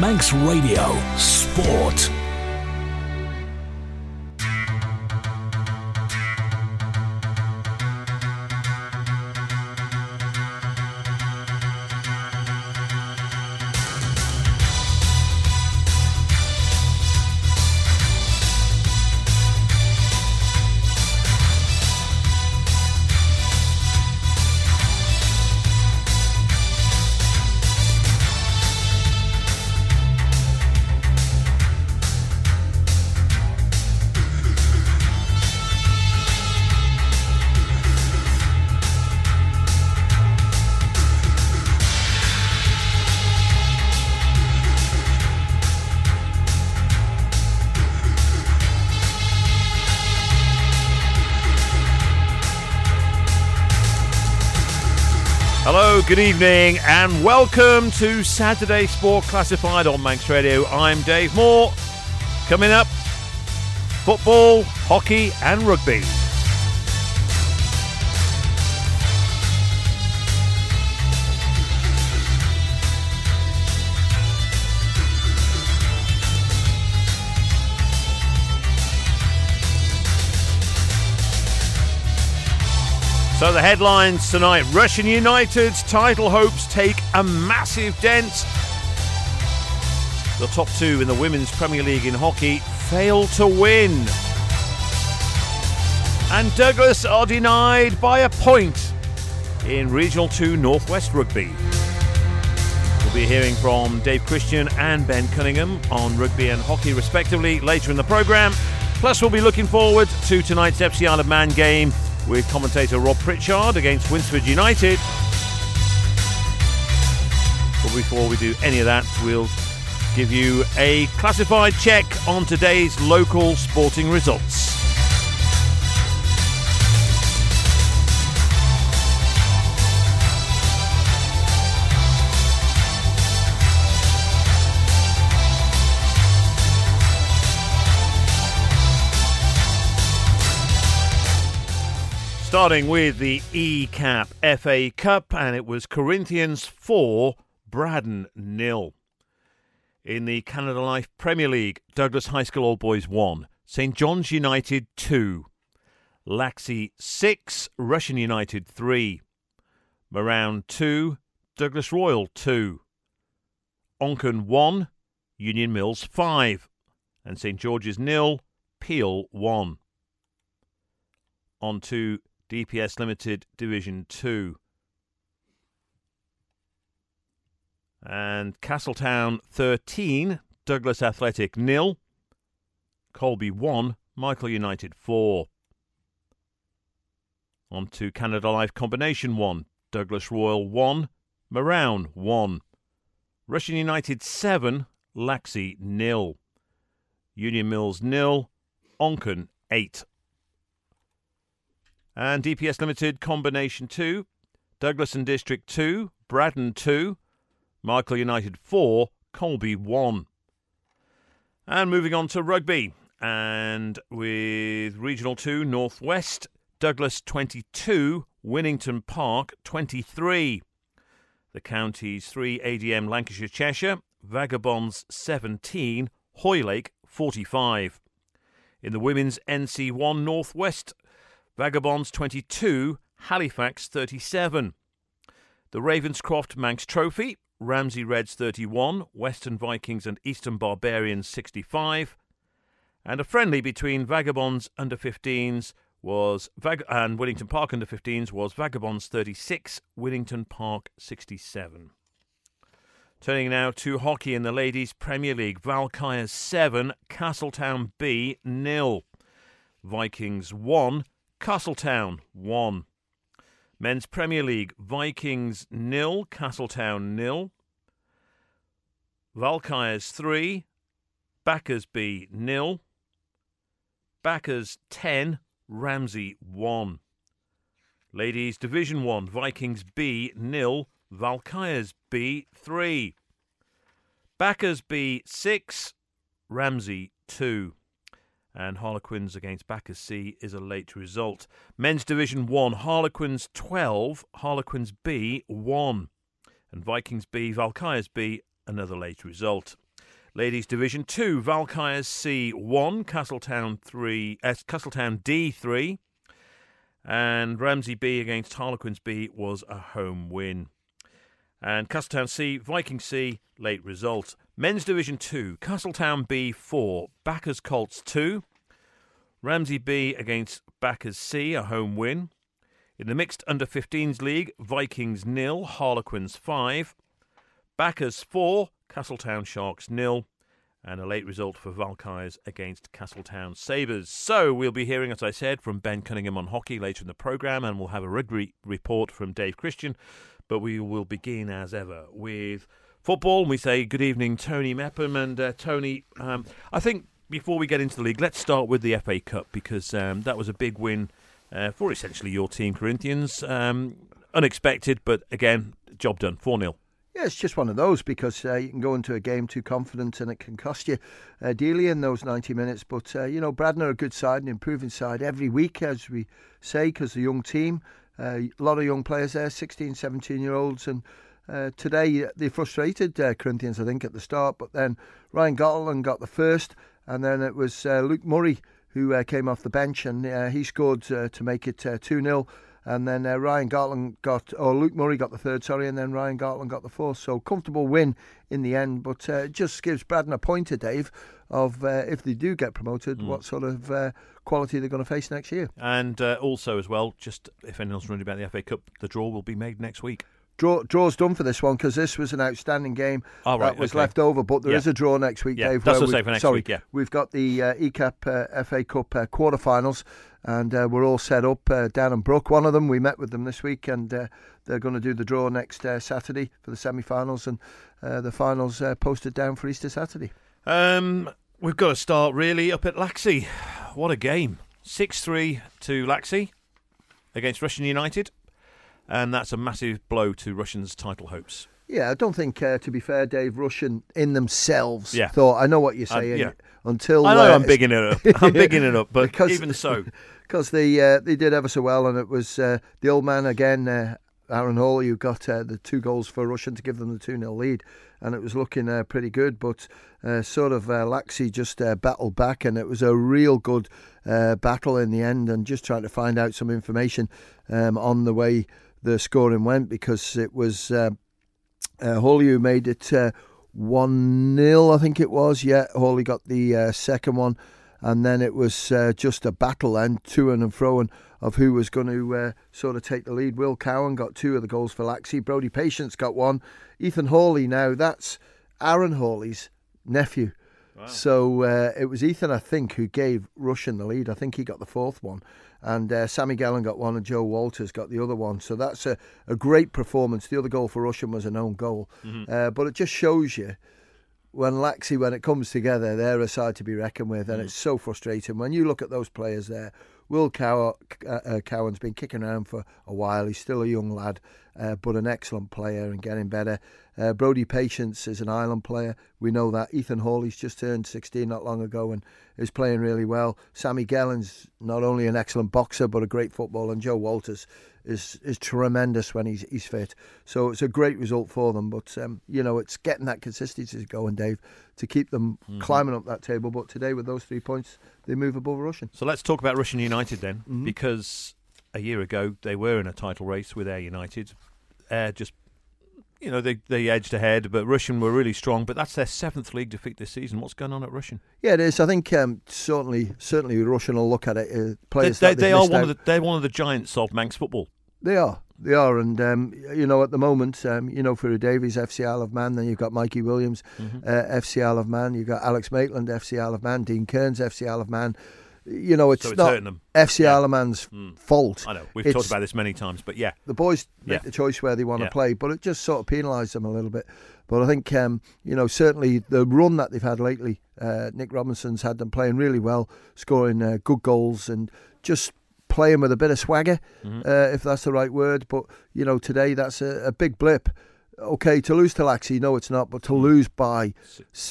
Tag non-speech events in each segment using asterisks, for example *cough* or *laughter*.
Manx Radio Sport. Good evening, and welcome to Saturday Sport Classified on Manx Radio. I'm Dave Moore. Coming up, football, hockey, and rugby. So the headlines tonight Rushen United's title hopes take a massive dent. The top two in the Women's Premier League in hockey fail to win. And Douglas are denied by a point in Regional 2 Northwest Rugby. We'll be hearing from Dave Christian and Ben Cunningham on rugby and hockey, respectively, later in the programme. Plus, we'll be looking forward to tonight's FC Isle of Man game with commentator Rob Pritchard against Winsford United. But before we do any of that, we'll give you a classified check on today's local sporting results. Starting with the ECAP FA Cup, and it was Corinthians 4, Braddan nil. In the Canada Life Premier League, Douglas High School Old Boys 1, St John's United 2, Laxey 6, Rushen United 3, Marown 2, Douglas Royal 2, Onchan 1, Union Mills 5, and St George's nil, Peel 1. On to DPS Limited Division 2. And Castletown 13, Douglas Athletic nil, Colby 1, Michael United 4. On to Canada Life Combination 1, Douglas Royal 1, Marown 1. Rushen United 7, Laxey nil. Union Mills nil, Onchan 8. And DPS Limited Combination 2, Douglas and District 2, Braddan 2, Michael United 4, Colby 1. And moving on to rugby. And with Regional 2, Northwest, Douglas 22, Winnington Park 23. The counties 3 ADM Lancashire Cheshire, Vagabonds 17, Hoylake 45. In the women's NC1 Northwest, Vagabonds 22, Halifax 37. The Ravenscroft Manx Trophy, Ramsey Reds 31, Western Vikings and Eastern Barbarians 65. And a friendly between Vagabonds under 15s was Vag- and Winnington Park under 15s was Vagabonds 36, Winnington Park 67. Turning now to hockey in the Ladies Premier League, Valkyries 7, Castletown B nil. Vikings 1, Castletown 1. Men's Premier League Vikings nil, Castletown nil. Valkyries 3, Bacchas B nil. Bacchas 10, Ramsey 1. Ladies Division 1, Vikings B nil, Valkyries B 3. Bacchas B 6, Ramsey 2 and Harlequins against Battersea is a late result. Men's Division 1, Harlequins 12, Harlequins B 1, and Vikings B, Valkyries B, another late result. Ladies Division 2, Valkyries C 1, Castletown 3, uh, Castletown D 3, and Ramsey B against Harlequins B was a home win. And Castletown C, Viking C, late result. Men's Division 2, Castletown B 4, Bacchas Colts 2, Ramsey B against Bacchas C, a home win. In the mixed under 15s league, Vikings nil, Harlequins 5, Bacchas 4, Castletown Sharks nil, and a late result for Valkyries against Castletown Sabres. So we'll be hearing, as I said, from Ben Cunningham on hockey later in the programme, and we'll have a rugby report from Dave Christian. But we will begin, as ever, with football. And We say good evening, Tony Mepham. And uh, Tony, um, I think before we get into the league, let's start with the FA Cup because um, that was a big win uh, for essentially your team, Corinthians. Um, unexpected, but again, job done. 4 0. Yeah, it's just one of those because uh, you can go into a game too confident and it can cost you uh, dearly in those 90 minutes. But, uh, you know, Braddan are a good side, an improving side every week, as we say, because the young team, uh, a lot of young players there, 16, 17 year olds. And uh, today they frustrated uh, Corinthians, I think, at the start. But then Ryan Gartland got the first, and then it was Luke Murray who came off the bench and he scored to make it 2 0 and then uh, Ryan Gartland got, or Luke Murray got the third, sorry, and then Ryan Gartland got the fourth. So comfortable win in the end, but uh, it just gives Braddan a pointer, Dave, of uh, if they do get promoted, mm. what sort of uh, quality they're going to face next year. And uh, also, as well, just if anyone's wondering about the FA Cup, the draw will be made next week. Draw, draw's done for this one because this was an outstanding game oh, right, that was okay. left over. But there yeah. is a draw next week, yeah, Dave. That's what for next sorry, week. Yeah, we've got the uh, ECAP uh, FA Cup uh, quarterfinals, and uh, we're all set up uh, down in Brook. One of them, we met with them this week, and uh, they're going to do the draw next uh, Saturday for the semi-finals, and the finals posted down for Easter Saturday. Um, we've got to start really up at Laxey. What a game! Six three to Laxey against Rushen United and that's a massive blow to Rushen's title hopes. Yeah, I don't think, uh, to be fair, Dave Rushen in themselves yeah. thought. I know what you're saying. Uh, yeah. Until I know uh, I'm bigging it up. I'm bigging it up, but *laughs* because, even so, *laughs* because they uh, they did ever so well, and it was uh, the old man again, uh, Aaron Hall, who got the two goals for Rushen to give them the two 0 lead, and it was looking pretty good. But sort of Laxey just battled back, and it was a real good battle in the end, and just trying to find out some information um, on the way the scoring went because it was uh, uh, Hawley who made it uh, 1 0, I think it was. Yeah, Hawley got the uh, second one. And then it was uh, just a battle and to and fro and of who was going to uh, sort of take the lead. Will Cowan got two of the goals for Laxey. Brody Patience got one. Ethan Hawley now, that's Aaron Hawley's nephew. Wow. So uh, it was Ethan, I think, who gave Rushen the lead. I think he got the fourth one and uh, Sammy Gellan got one, and Joe Walters got the other one. So that's a, a great performance. The other goal for Rushen was an own goal, mm-hmm. uh, but it just shows you when Laxey, when it comes together, they're a side to be reckoned with, and mm-hmm. it's so frustrating when you look at those players there. Will Cow- uh, uh, Cowan's been kicking around for a while. He's still a young lad, uh, but an excellent player and getting better. Uh, Brody Patience is an Ireland player. We know that. Ethan Hawley's just turned 16 not long ago and is playing really well. Sammy Gellan's not only an excellent boxer but a great footballer. And Joe Walters is is tremendous when he's he's fit. So it's a great result for them. But um, you know, it's getting that consistency going, Dave, to keep them mm-hmm. climbing up that table. But today, with those three points, they move above Rushen. So let's talk about Rushen United then, mm-hmm. because a year ago they were in a title race with Ayre United. Just you know, they, they edged ahead, but Rushen were really strong. But that's their seventh league defeat this season. What's going on at Rushen? Yeah, it is. I think um, certainly, certainly Rushen will look at it. Uh, players they, they, they are one out. of the they're one of the giants of Manx football. They are. They are, and um, you know, at the moment, um, you know, for Davies, FC Isle of Man, then you've got Mikey Williams, mm-hmm. uh, FC Isle of Man, you've got Alex Maitland, FC Isle of Man, Dean Kearns, FC Isle of Man, you know, it's, so it's not FC yeah. Isle of Man's mm. fault. I know we've it's, talked about this many times, but yeah, the boys make the choice where they want yeah. to play, but it just sort of penalised them a little bit. But I think um, you know certainly the run that they've had lately, uh, Nick Robinson's had them playing really well, scoring uh, good goals and just playing with a bit of swagger, mm-hmm. uh, if that's the right word. But you know today that's a, a big blip okay, to lose to Laxey, no, it's not, but to mm. lose by,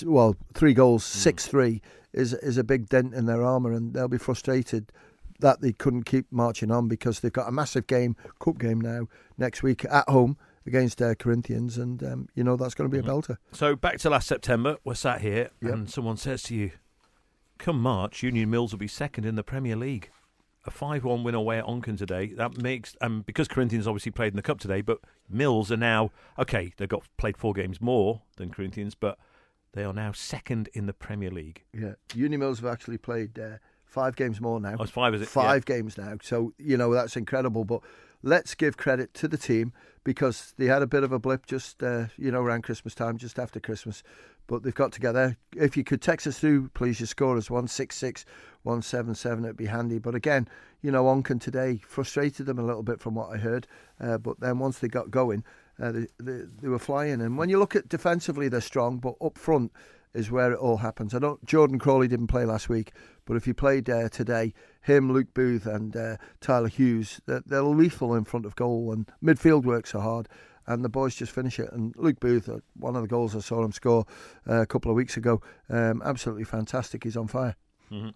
well, three goals, mm. 6 3 is is a big dent in their armour, and they'll be frustrated that they couldn't keep marching on because they've got a massive game, cup game now next week at home against uh, Corinthians, and um, you know that's going to be Mhm. a belter. So back to last September, we're sat here, Yep. and someone says to you, "Come March, Union Mills will be second in the Premier League." A five-one win away at Onchan today. That makes um, because Corinthians obviously played in the cup today, but Mills are now okay. They've got played four games more than Corinthians, but they are now second in the Premier League. Yeah, Union Mills have actually played uh, five games more now. Oh, five, is it? five games now. So you know that's incredible. But let's give credit to the team because they had a bit of a blip just uh, you know around Christmas time, just after Christmas. But they've got together. If you could text us through, please, your score is one six six one seven seven. It'd be handy. But again, you know, Onchan today frustrated them a little bit from what I heard. Uh, but then once they got going, uh, they, they they were flying. And when you look at defensively, they're strong, but up front is where it all happens. I don't. Jordan Crawley didn't play last week, but if he played uh, today, him, Luke Booth, and uh, Tyler Hughes, they're, they're lethal in front of goal, and midfield works so hard. And the boys just finish it. And Luke Booth, uh, one of the goals I saw him score uh, a couple of weeks ago, um, absolutely fantastic. He's on fire. Mhm.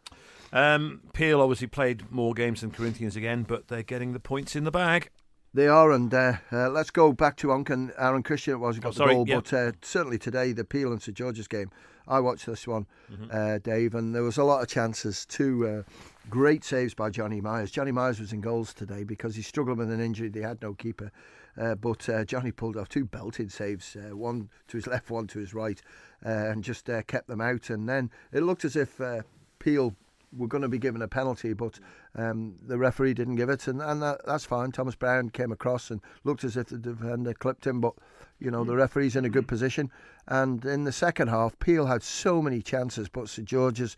Um, Peel obviously played more games than Corinthians again, but they're getting the points in the bag. They are, and uh, uh, let's go back to Onchan. Aaron Christian it was who got Oh, sorry, the goal, yeah. but uh, certainly today the Peel and St George's game. I watched this one, Mm-hmm. uh, Dave, and there was a lot of chances. Two uh, great saves by Johnny Myers. Johnny Myers was in goals today because he struggled with an injury. They had no keeper, uh, but uh, Johnny pulled off two belting saves, uh, one to his *laughs* left, one to his right, uh, and just uh, kept them out. And then it looked as if uh, Peel were going to be given a penalty, but um, the referee didn't give it, and, and that, that's fine. Thomas Brown came across and looked as if the defender clipped him, but you know the referee's in a good position. And in the second half, Peel had so many chances, but St George's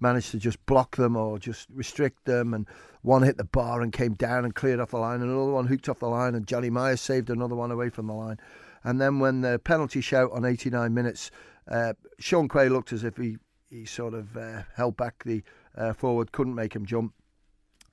managed to just block them or just restrict them. And one hit the bar and came down and cleared off the line, and another one hooked off the line, and Johnny Myers saved another one away from the line. And then when the penalty shout on 89 minutes, uh, Sean Quay looked as if he he sort of uh, held back the uh, forward, couldn't make him jump.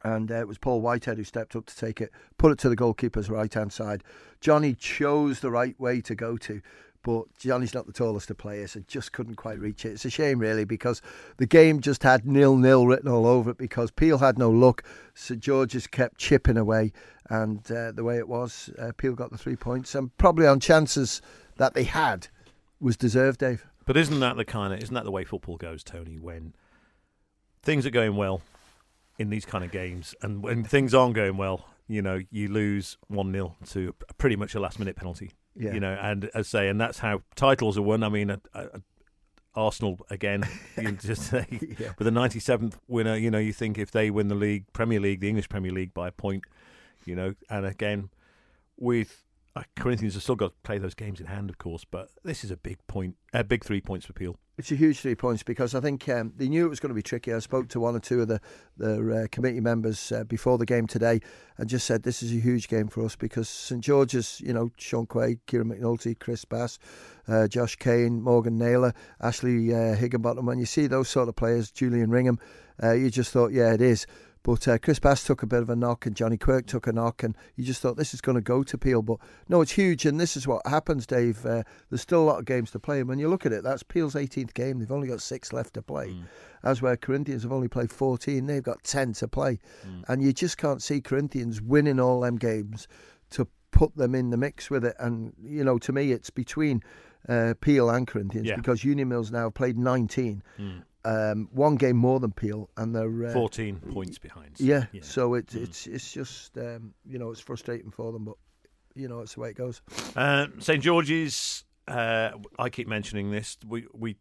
And uh, it was Paul Whitehead who stepped up to take it, put it to the goalkeeper's right hand side. Johnny chose the right way to go to, but Johnny's not the tallest of players, so just couldn't quite reach it. It's a shame, really, because the game just had nil nil written all over it because Peel had no luck. St George's kept chipping away, and uh, the way it was, uh, Peel got the three points, and probably on chances that they had was deserved, Dave. But isn't that the kind of isn't that the way football goes, Tony? When things are going well in these kind of games, and when things aren't going well, you know, you lose one 0 to pretty much a last minute penalty. Yeah. You know, and as say, and that's how titles are won. I mean, uh, uh, Arsenal again. *laughs* You just say Yeah. with the ninety seventh winner, you know, you think if they win the league, Premier League, the English Premier League by a point, you know, and again with Corinthians have still got to play those games in hand, of course, but this is a big point, a big three points for Peel. It's a huge three points because I think um, they knew it was going to be tricky. I spoke to one or two of the the uh, committee members uh, before the game today and just said this is a huge game for us because St George's, you know, Sean Quay, Kieran McNulty, Chris Bass, uh, Josh Kane, Morgan Naylor, Ashley uh, Higginbottom. When you see those sort of players, Julian Ringham, uh, you just thought, yeah, it is. But uh, Chris Bass took a bit of a knock, and Johnny Quirk took a knock, and you just thought this is going to go to Peel. But no, it's huge, and this is what happens, Dave. Uh, there's still a lot of games to play, and when you look at it, that's Peel's 18th game. They've only got six left to play, as where Corinthians have only played 14. They've got 10 to play, and you just can't see Corinthians winning all them games to put them in the mix with it. And you know, to me, it's between uh, Peel and Corinthians Yeah. because Union Mills now have played 19, um, one game more than Peel, and they're uh, Fourteen points behind. yeah, Yeah. so it's it's it's just um, you know it's frustrating for them, but you know it's the way it goes. Uh, St George's. Uh, I keep mentioning this. We we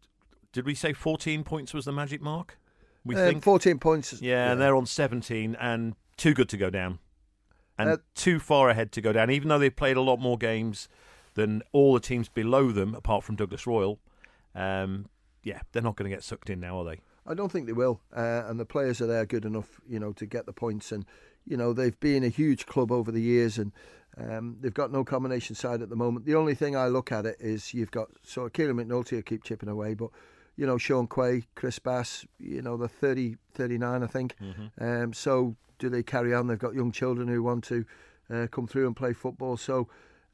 did we say fourteen points was the magic mark? We Uh, think. fourteen points. yeah, and they're on seventeen, and too good to go down, and too far ahead to go down. Even though they've played a lot more games than all the teams below them, apart from Douglas Royal. Um, yeah, they're not going to get sucked in now, are they? I don't think they will, uh, and the players are there good enough, you know, to get the points. And you know they've been a huge club over the years, and um, they've got no combination side at the moment. The only thing I look at it is you've got sort of Kieran McNulty will keep chipping away, but you know Sean Quay, Chris Bass, you know they're 30, 39, I think. Um, so do they carry on? They've got young children who want to uh, come through and play football. So.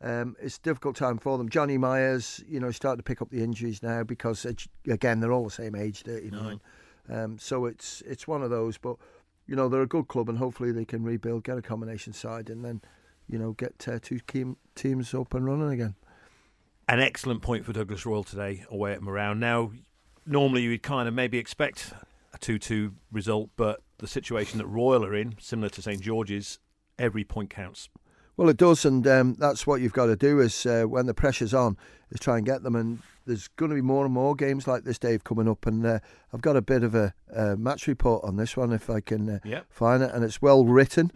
Um, it's a difficult time for them. Johnny Myers, you know, is starting to pick up the injuries now because again they're all the same age, 39. Um, so it's it's one of those, but you know they're a good club and hopefully they can rebuild, get a combination side, and then you know, get uh, two teams up and running again. An excellent point for Douglas Royal today away at Marown. Now, normally you would kind of maybe expect a 2 2 result, but the situation that Royal are in, similar to St George's, every point counts. Well, it does, and um, that's what you've got to do. Is uh, when the pressure's on, is try and get them. And there's going to be more and more games like this, Dave, coming up. And uh, I've got a bit of a, a, match report on this one, if I can uh, yep. find it. And it's well written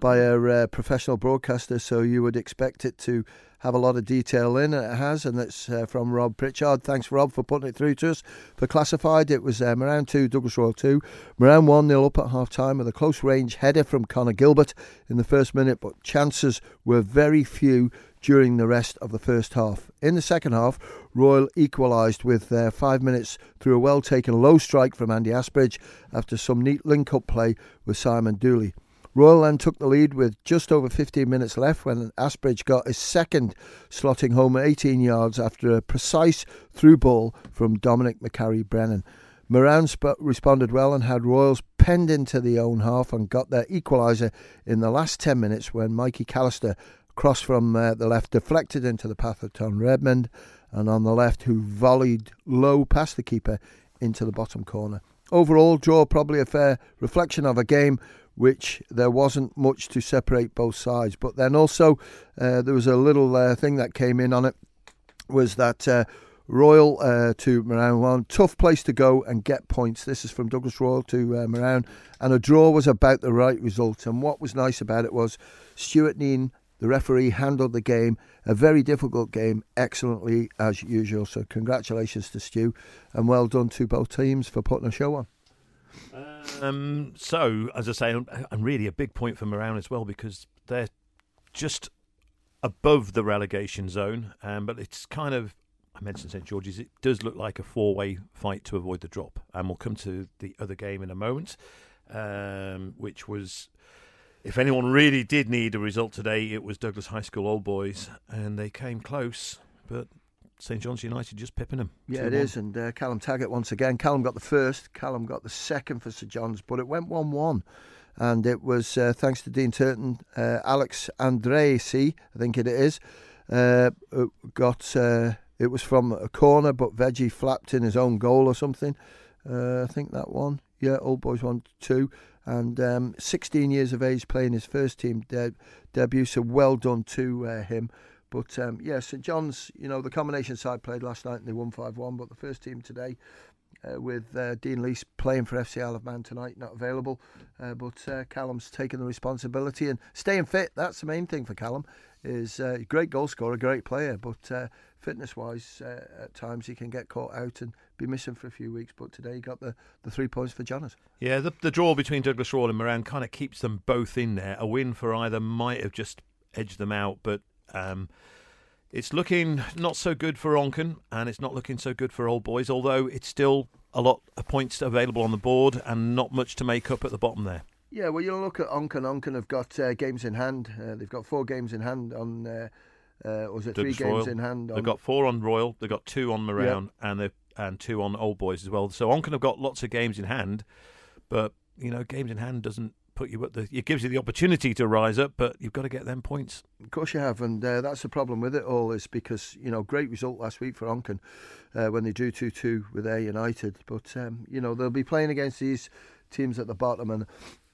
by a uh, professional broadcaster, so you would expect it to have a lot of detail in. And it has, and it's uh, from Rob Pritchard. Thanks, Rob, for putting it through to us. For classified, it was um, Marown 2, Douglas Royal 2. Marown 1 nil up at half time with a close range header from Connor Gilbert in the first minute, but chances were very few during the rest of the first half. In the second half, Royal equalised with uh, five minutes through a well taken low strike from Andy Asbridge after some neat link up play with Simon Dooley. Royal then took the lead with just over 15 minutes left when Asbridge got his second, slotting home 18 yards after a precise through ball from Dominic McCarry Brennan. Marown sp- responded well and had Royals penned into the own half and got their equaliser in the last 10 minutes when Mikey Callister crossed from uh, the left, deflected into the path of Tom Redmond, and on the left, who volleyed low past the keeper into the bottom corner. Overall, draw probably a fair reflection of a game which there wasn't much to separate both sides. But then also uh, there was a little uh, thing that came in on it was that uh, Royal uh, to Marown one tough place to go and get points. This is from Douglas Royal to uh, and a draw was about the right result. And what was nice about it was Stuart Neen. The referee handled the game, a very difficult game, excellently as usual. So, congratulations to Stu, and well done to both teams for putting a show on. Um, so, as I say, and really a big point for Marown as well because they're just above the relegation zone. Um, but it's kind of, I mentioned St George's, it does look like a four way fight to avoid the drop. And we'll come to the other game in a moment, um, which was. If anyone really did need a result today, it was Douglas High School Old Boys, and they came close, but St John's United just pipping them. Yeah, it is. And uh, Callum Taggart once again. Callum got the first, Callum got the second for St John's, but it went 1 1. And it was uh, thanks to Dean Turton, uh, Alex Andresi, I think it is, uh, got. Uh, it was from a corner, but Veggie flapped in his own goal or something. Uh, I think that one. Yeah, Old Boys 1 2. And um, 16 years of age playing his first team de- debut, so well done to him. But um, yeah, St John's, you know, the combination side played last night and they won 5 1. But the first team today, uh, with uh, Dean Leese playing for FC Isle of Man tonight, not available. Uh, but uh, Callum's taken the responsibility and staying fit. That's the main thing for Callum. Is a uh, great goal scorer, great player, but uh, fitness-wise, at times he can get caught out and be missing for a few weeks. But today he got the, the three points for Jonas. Yeah, the, the draw between Douglas Royal and Marown kind of keeps them both in there. A win for either might have just edged them out, but um, it's looking not so good for Onchan, and it's not looking so good for Old Boys, although it's still a lot of points available on the board and not much to make up at the bottom there. Yeah, well, you look at Onchan. Onchan have got uh, games in hand. Uh, they've got four games in hand on. Uh, uh, was it three games Royal. in hand? On... They've got four on Royal. They've got two on yep. and they and two on Old Boys as well. So Onchan have got lots of games in hand, but you know, games in hand doesn't put you at the. It gives you the opportunity to rise up, but you've got to get them points. Of course you have, and uh, that's the problem with it all. Is because you know great result last week for Onchan uh, when they drew two two with Ayre United, but um, you know they'll be playing against these teams at the bottom, and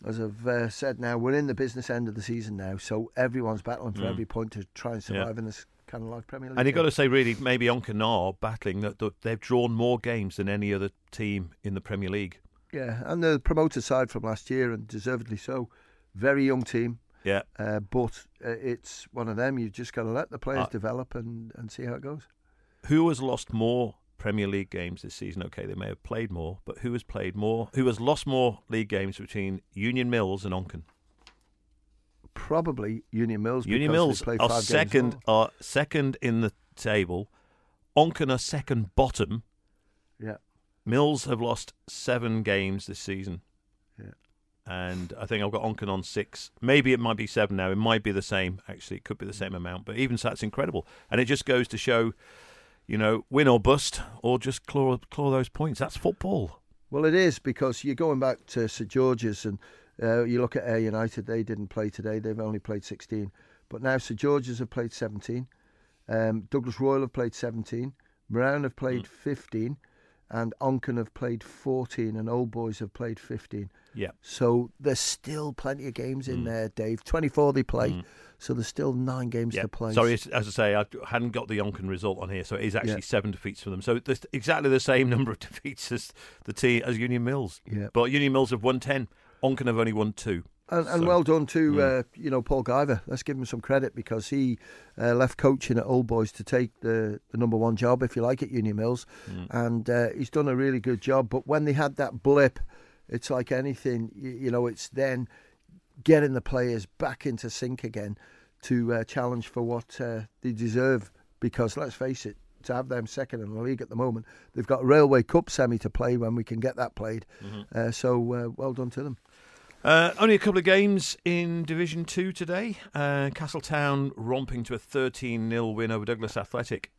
as I've uh, said now, we're in the business end of the season now, so everyone's battling for mm. every point to try and survive yeah. in this kind of like Premier League. And you've got to say, really, maybe Onchan are battling that they've drawn more games than any other team in the Premier League. Yeah, and the promoter side from last year, and deservedly so. Very young team. Yeah. Uh, but uh, it's one of them. You've just got to let the players uh, develop and, and see how it goes. Who has lost more Premier League games this season? Okay, they may have played more, but who has played more? Who has lost more league games between Union Mills and Onchan? Probably Union Mills. Union Mills are second. Are second in the table. Onchan are second bottom. Yeah. Mills have lost seven games this season. Yeah. And I think I've got Onchan on six. Maybe it might be seven now. It might be the same. Actually, it could be the same amount. But even so, that's incredible. And it just goes to show, you know, win or bust, or just claw claw those points. That's football. Well, it is because you're going back to St George's, and uh, you look at Ayre United. They didn't play today. They've only played 16. But now St George's have played 17, um, Douglas Royal have played 17, Brown have played 15, and Onchan have played 14, and Old Boys have played 15. Yeah. So there's still plenty of games in mm. there, Dave. 24 they play, mm. so there's still nine games Yeah. to play. Sorry, as I say, I hadn't got the Yonkin result on here, so it is actually Yeah. seven defeats for them. So there's exactly the same *laughs* number of defeats as the team as Union Mills. Yeah. But Union Mills have won ten. Onchan have only won two. And, and So- well done to uh, you know Paul Guyver. Let's give him some credit because he uh, left coaching at Old Boys to take the, the number one job, if you like, at Union Mills, and uh, he's done a really good job. But when they had that blip, it's like anything, you, you know, it's then getting the players back into sync again to uh, challenge for what uh, they deserve. Because let's face it, to have them second in the league at the moment, they've got Railway Cup semi to play when we can get that played. Uh, so uh, well done to them. Uh, only a couple of games in Division Two today. Uh, Castletown romping to a 13 0 win over Douglas Athletic.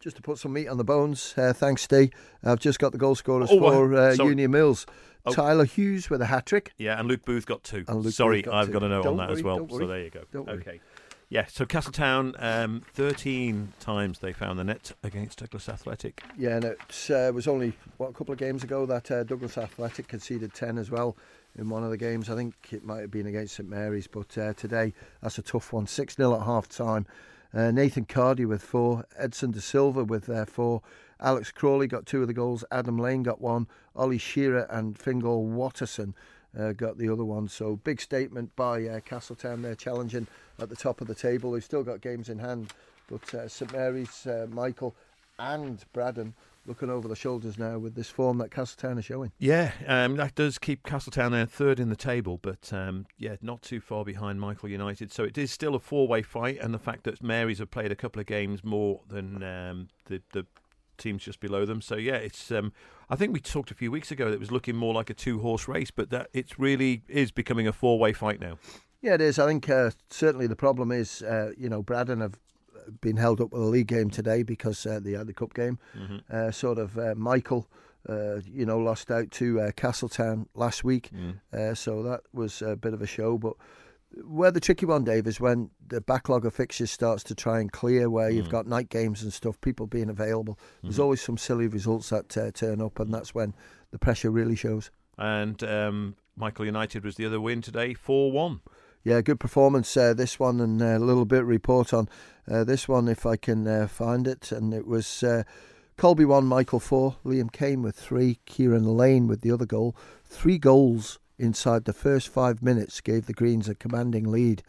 Just to put some meat on the bones, uh, thanks, Steve. I've just got the goal scorers Oh, for uh. Union Mills. Oh. Tyler Hughes with a hat trick. Yeah, and Luke Booth got two. Sorry, got I've two. got a note on that as well. So there you go. Don't worry. okay. Yeah, so Castletown, um, 13 times they found the net against Douglas Athletic. Yeah, and it uh, was only what a couple of games ago that uh, Douglas Athletic conceded ten as well in one of the games. I think it might have been against St Mary's, but uh, today that's a tough one. Six 0 at half time. Uh, Nathan Cardy with four, Edson De Silva with uh, four, Alex Crawley got two of the goals, Adam Lane got one, Ollie Shearer and Fingal Watterson uh, got the other one. So big statement by uh, Castletown. They're challenging at the top of the table. They've still got games in hand, but uh, St Mary's, uh, Michael, and Braddan looking over the shoulders now with this form that Castletown are showing. Yeah, um, that does keep Castletown there third in the table, but um, yeah, not too far behind Michael United. So it is still a four-way fight, and the fact that Marys have played a couple of games more than um, the the teams just below them. So yeah, it's. Um, I think we talked a few weeks ago that it was looking more like a two-horse race, but that it really is becoming a four-way fight now. Yeah, it is. I think uh, certainly the problem is, uh, you know, Braddan have been held up with a league game today because uh, they had the cup game. Uh, sort of uh, Michael, uh, you know, lost out to uh, Castletown last week, uh, so that was a bit of a show. But where the tricky one, Dave, is when the backlog of fixtures starts to try and clear, where you've got night games and stuff, people being available. There's always some silly results that uh, turn up, and that's when the pressure really shows. And um, Michael United was the other win today, four-one. Yeah, good performance. Uh, this one and a little bit report on uh, this one if I can uh, find it. And it was uh, Colby one, Michael four, Liam Kane with three, Kieran Lane with the other goal. Three goals inside the first five minutes gave the Greens a commanding lead.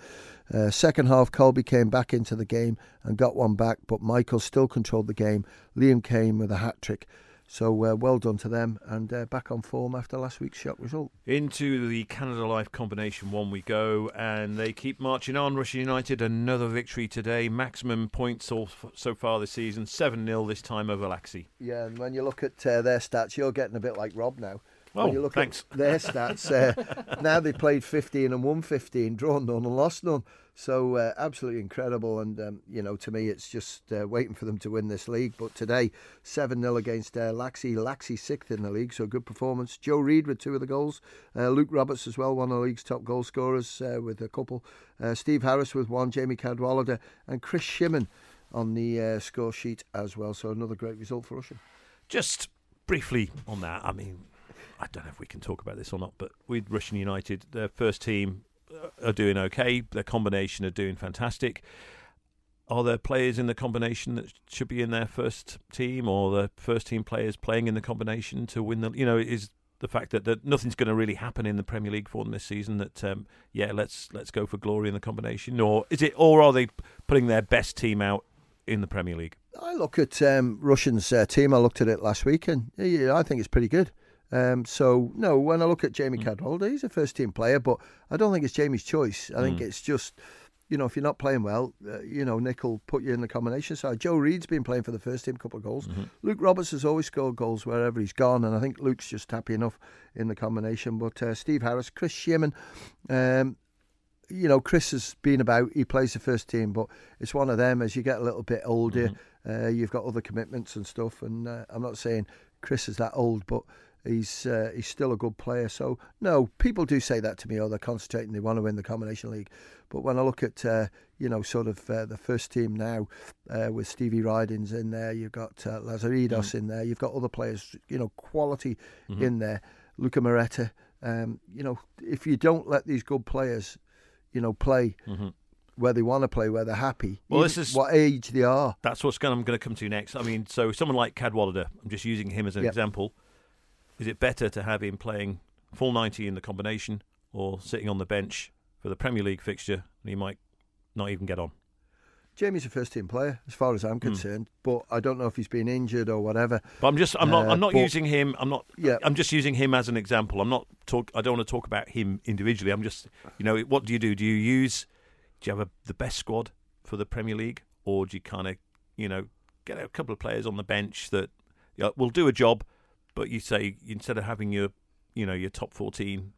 Uh, second half, Colby came back into the game and got one back, but Michael still controlled the game. Liam Kane with a hat trick. So uh, well done to them and uh, back on form after last week's shock result. Into the Canada Life combination one we go, and they keep marching on. Rushen United, another victory today. Maximum points so, so far this season, 7 0 this time over Laxey. Yeah, and when you look at uh, their stats, you're getting a bit like Rob now. Oh, when you look thanks. at their stats, uh, *laughs* now they've played 15 and won 15, drawn none and lost none. So uh, absolutely incredible. And, um, you know, to me, it's just uh, waiting for them to win this league. But today, 7 0 against uh, Laxey. Laxey sixth in the league, so good performance. Joe Reed with two of the goals. Uh, Luke Roberts as well, one of the league's top goal scorers uh, with a couple. Uh, Steve Harris with one, Jamie Cadwallader, and Chris Shimon on the uh, score sheet as well. So another great result for Rushen. Just briefly on that, I mean, I don't know if we can talk about this or not, but with Rushen United, their first team uh, are doing okay. Their combination are doing fantastic. Are there players in the combination that should be in their first team, or the first team players playing in the combination to win the? You know, is the fact that, that nothing's going to really happen in the Premier League for them this season. That um, yeah, let's let's go for glory in the combination, or is it, or are they putting their best team out in the Premier League? I look at um, Rushen's uh, team. I looked at it last week, and yeah, I think it's pretty good. Um, so no, when I look at Jamie Cadwallader, he's a first team player, but I don't think it's Jamie's choice. I think it's just, you know, if you're not playing well, uh, you know, Nick will put you in the combination side. Joe Reed's been playing for the first team, a couple of goals. Luke Roberts has always scored goals wherever he's gone, and I think Luke's just happy enough in the combination. But uh, Steve Harris, Chris Shearman, um, you know, Chris has been about. He plays the first team, but it's one of them. As you get a little bit older, uh, you've got other commitments and stuff. And uh, I'm not saying Chris is that old, but he's uh, he's still a good player. So no, people do say that to me. Oh, they're concentrating. They want to win the combination league. But when I look at uh, you know sort of uh, the first team now uh, with Stevie Ridings in there, you've got uh, Lazaridis mm. in there, you've got other players, you know, quality mm-hmm. in there. Luca Moretta. Um, you know, if you don't let these good players, you know, play. Mm-hmm where they want to play, where they're happy. Well, this is what age they are. That's what's going. I'm going to come to next. I mean, so someone like Cadwallader, I'm just using him as an yep. example. Is it better to have him playing full 90 in the combination or sitting on the bench for the Premier League fixture and he might not even get on? Jamie's a first team player, as far as I'm hmm. concerned. Mm. But I don't know if he's been injured or whatever. But I'm just, I'm not, uh, I'm not but, using him. I'm not. Yeah. I'm just using him as an example. I'm not talk. I don't want to talk about him individually. I'm just, you know, what do you do? Do you use? Do you have a, the best squad for the Premier League, or do you kind of, you know, get a couple of players on the bench that you know, will do a job, but you say instead of having your, you know, your top 14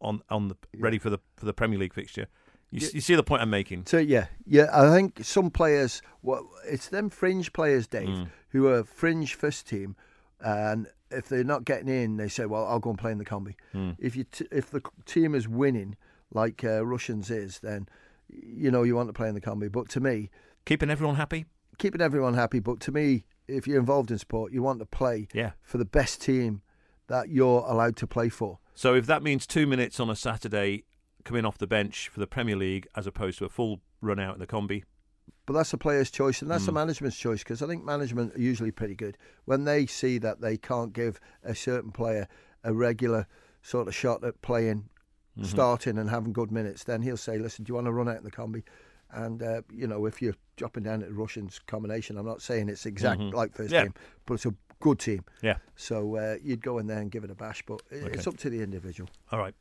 on on the ready for the for the Premier League fixture, you, yeah. you, see the point I'm making? So yeah, yeah. I think some players, well, it's them fringe players, Dave, mm. who are fringe first team, and if they're not getting in, they say, "Well, I'll go and play in the combi." Mm. If you t- if the team is winning, like uh, Rushen's is, then you know you want to play in the combi. But to me, keeping everyone happy, keeping everyone happy. But to me, if you're involved in sport, you want to play yeah. for the best team that you're allowed to play for. So if that means two minutes on a Saturday coming off the bench for the Premier League as opposed to a full run out in the combi. But that's the player's choice and that's mm. the management's choice because I think management are usually pretty good. When they see that they can't give a certain player a regular sort of shot at playing, mm-hmm. starting and having good minutes, then he'll say, listen, do you want to run out in the combi? And, uh, you know, if you're dropping down at the Rushen's combination, I'm not saying it's exact mm-hmm. like first yeah. game, but it's a good team. Yeah. So uh, you'd go in there and give it a bash, but okay. it's up to the individual. All right.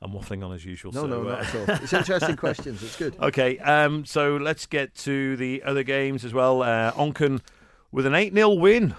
I'm waffling on as usual. No, so, no, not uh, at all. It's interesting *laughs* questions. It's good. Okay, um, so let's get to the other games as well. Uh, Onchan with an 8 0 win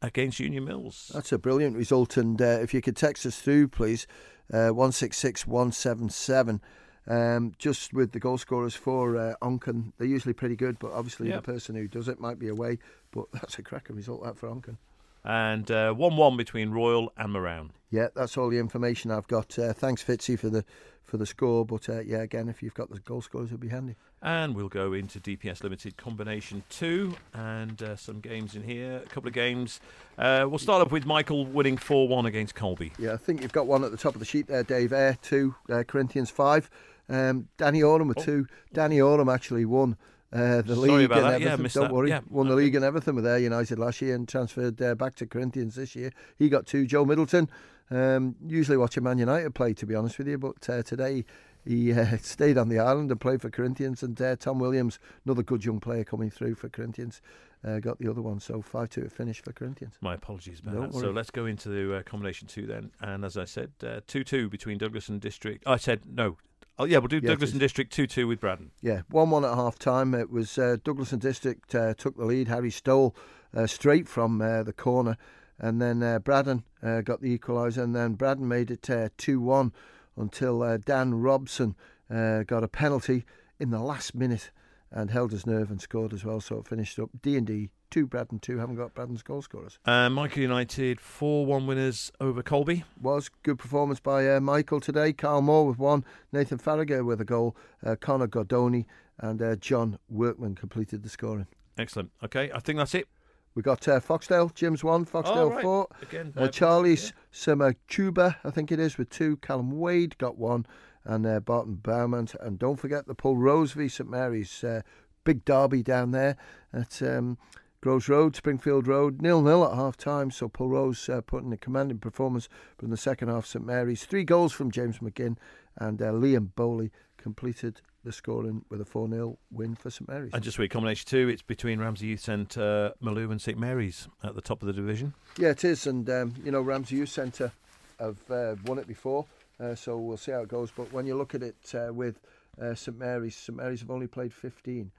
against Union Mills. That's a brilliant result. And uh, if you could text us through, please, uh, 166177. Um, just with the goal scorers for uh, Onchan, they're usually pretty good, but obviously yep. the person who does it might be away. But *laughs* that's a cracker result that for Onchan and uh, one-one between Royal and Marown. Yeah, that's all the information I've got. Uh, thanks, Fitzy, for the for the score. But uh, yeah, again, if you've got the goal scorers, it'll be handy. And we'll go into DPS Limited Combination Two and uh, some games in here. A couple of games. Uh, we'll start off with Michael winning four-one against Colby. Yeah, I think you've got one at the top of the sheet there, Dave. Ayre two, uh, Corinthians five. Um, Danny Oram with oh. two. Danny Oram actually won uh, the Sorry league and everything. Yeah, Don't that. worry. Yeah. Won the league and everything with Ayre United last year and transferred uh, back to Corinthians this year. He got two. Joe Middleton. Um, usually watching Man United play, to be honest with you, but uh, today he *laughs* uh, stayed on the island and played for Corinthians. And uh, Tom Williams, another good young player coming through for Corinthians, uh, got the other one. So 5 2 finish for Corinthians. My apologies about Don't that. Worry. So let's go into the uh, combination two then. And as I said, 2 2 between Douglas and District. I said, no, Oh yeah, we'll do yeah, Douglas and District two two with Braddan. Yeah, one one at half time. It was uh, Douglas and District uh, took the lead. Harry Stole uh, straight from uh, the corner, and then uh, Braddan uh, got the equaliser, and then Braddan made it two one until Dan Robson got a penalty in the last minute and held his nerve and scored as well. So it finished up D and D two. Braddan two haven't got Braddan's goal scorers. Uh, Michael United four one winners over Colby. Was good performance by uh, Michael today. Carl Moore with one, Nathan Farragher with a goal, uh, Connor Gordoni and uh, John Workman completed the scoring. Excellent. Okay, I think that's it. We got uh, Foxdale, Jim's one, Foxdale oh, right. four. Again, uh, Charlie's yeah. Cuba, I think it is, with two. Callum Wade got one, and uh, Barton Bowman. And don't forget the Pulrose v St Mary's uh, big derby down there at um, Groves Road, Springfield Road, nil nil at half time. So Pulrose uh, putting a commanding performance from the second half. St Mary's three goals from James McGinn and uh, Liam Bowley completed the scoring with a 4 0 win for St Mary's. And just with combination two, it's between Ramsey Youth Centre, Malew, and St Mary's at the top of the division. Yeah, it is. And, um, you know, Ramsey Youth Centre have uh, won it before, uh, so we'll see how it goes. But when you look at it uh, with uh, St Mary's, St Mary's have only played 15.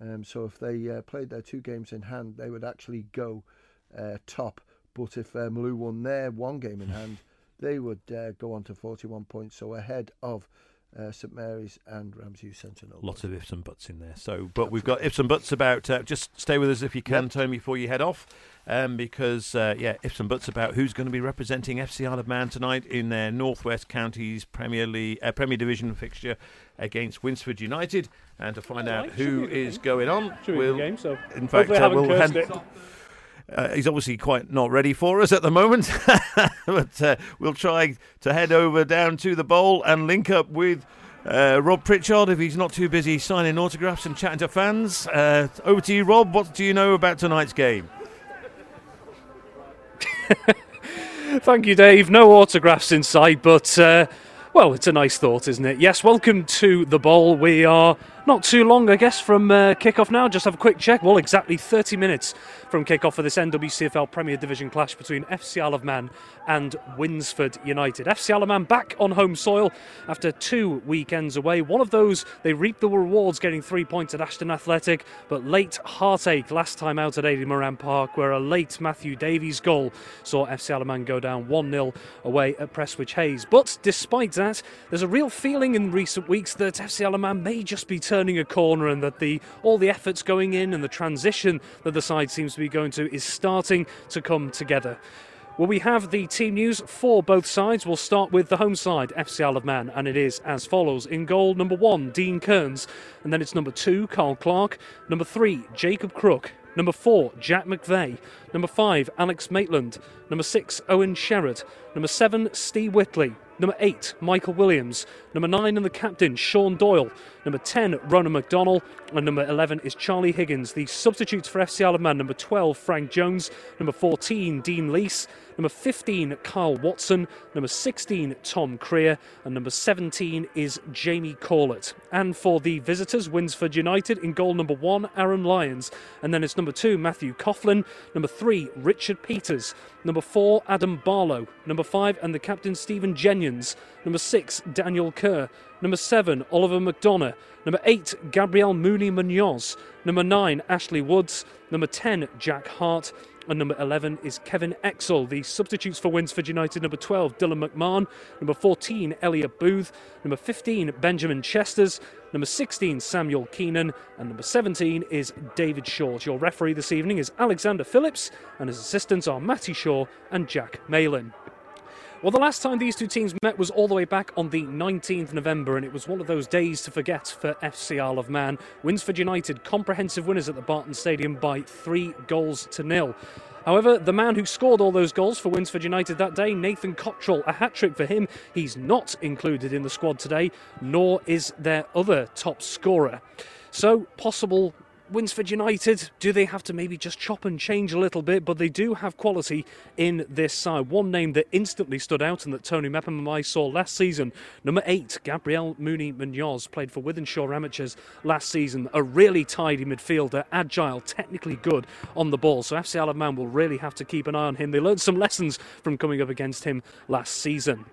Um, so if they uh, played their two games in hand, they would actually go uh, top. But if uh, Malew won their one game in hand, *laughs* they would uh, go on to 41 points, so ahead of uh, St Mary's and Ramsey Sentinel. Lots of ifs and buts in there. So, but we've got ifs and buts about. Uh, just stay with us if you can, yep. Tony, before you head off. um, because, uh, yeah, ifs and buts about who's going to be representing FC Isle of Man tonight in their Northwest Counties Premier League, uh, Premier Division fixture against Winsford United. And to find out who is going on, we'll, game, so in fact, uh, we'll hand, uh, he's obviously quite not ready for us at the moment, *laughs* *laughs* but uh, we'll try to head over down to the bowl and link up with uh, Rob Pritchard if he's not too busy signing autographs and chatting to fans. Uh, over to you, Rob. What do you know about tonight's game? *laughs* Thank you, Dave. No autographs inside, but uh, well, it's a nice thought, isn't it? Yes, welcome to the bowl. We are not too long, I guess, from uh, kickoff now. Just have a quick check. Well, exactly 30 minutes from kickoff for this NWCFL Premier Division clash between FC Isle of Man and Winsford United. FC Isle of Man back on home soil after two weekends away. One of those, they reaped the rewards getting three points at Ashton Athletic, but late heartache last time out at Adie Moran Park, where a late Matthew Davies goal saw FC Isle of Man go down 1 0 away at Prestwich Heys. But despite that, there's a real feeling in recent weeks that FC Isle of Man may just be turning a corner and that the all the efforts going in and the transition that the side seems to be going to is starting to come together. Well, we have the team news for both sides. We'll start with the home side, FC Isle of Man, and it is as follows. In goal, number one, Dean Kearns, and then it's number two, Carl Clark, number three, Jacob Crook, number four, Jack McVeigh, number five, Alex Maitland, number six, Owen Sherrod, number seven, Steve Whitley, number eight, Michael Williams, number nine, and the captain, Sean Doyle, number 10, Ronan McDonnell, and number 11 is Charlie Higgins. The substitutes for FC Isle of Man, number 12, Frank Jones, number 14, Dean Lease, Number 15, Carl Watson. Number 16, Tom Creer. And number 17 is Jamie Corlett. And for the visitors, Winsford United in goal number one, Aaron Lyons. And then it's number two, Matthew Coughlin. Number three, Richard Peters. Number four, Adam Barlow. Number five, and the captain, Stephen Jennings. Number six, Daniel Kerr. Number seven, Oliver McDonough. Number eight, Gabriel Mooney Munoz. Number nine, Ashley Woods. Number 10, Jack Hart. And number 11 is Kevin Exel. The substitutes for Winsford United, number 12, Dylan McMahon. Number 14, Elliot Booth. Number 15, Benjamin Chesters. Number 16, Samuel Keenan. And number 17 is David Short. Your referee this evening is Alexander Phillips, and his assistants are Matty Shaw and Jack Malin. Well, the last time these two teams met was all the way back on the 19th November, and it was one of those days to forget for FC Isle of Man. Winsford United, comprehensive winners at the Barton Stadium by three goals to nil. However, the man who scored all those goals for Winsford United that day, Nathan Cottrell, a hat trick for him. He's not included in the squad today, nor is their other top scorer. So, possible Winsford United, do they have to maybe just chop and change a little bit? But they do have quality in this side. One name that instantly stood out and that Tony Mepham and I saw last season, number eight, Gabriel Mooney Munoz, played for Wythenshawe Amateurs last season. A really tidy midfielder, agile, technically good on the ball. So FC Isle will really have to keep an eye on him. They learned some lessons from coming up against him last season.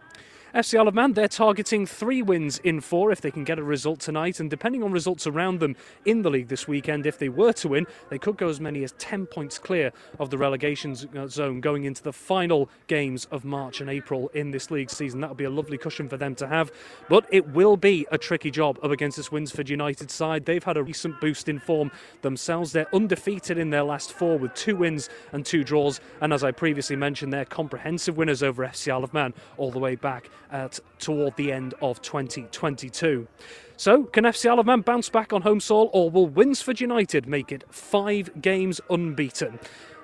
FC Isle of Man, they're targeting three wins in four if they can get a result tonight, and depending on results around them in the league this weekend, if they were to win, they could go as many as 10 points clear of the relegation uh, zone going into the final games of March and April in this league season. That would be a lovely cushion for them to have, but it will be a tricky job up against this Winsford United side. They've had a recent boost in form themselves. They're undefeated in their last four with two wins and two draws, and as I previously mentioned, they're comprehensive winners over FC Isle of Man all the way back at toward the end of 2022. So, can FC Isle of Man bounce back on home soil, or will Winsford United make it five games unbeaten?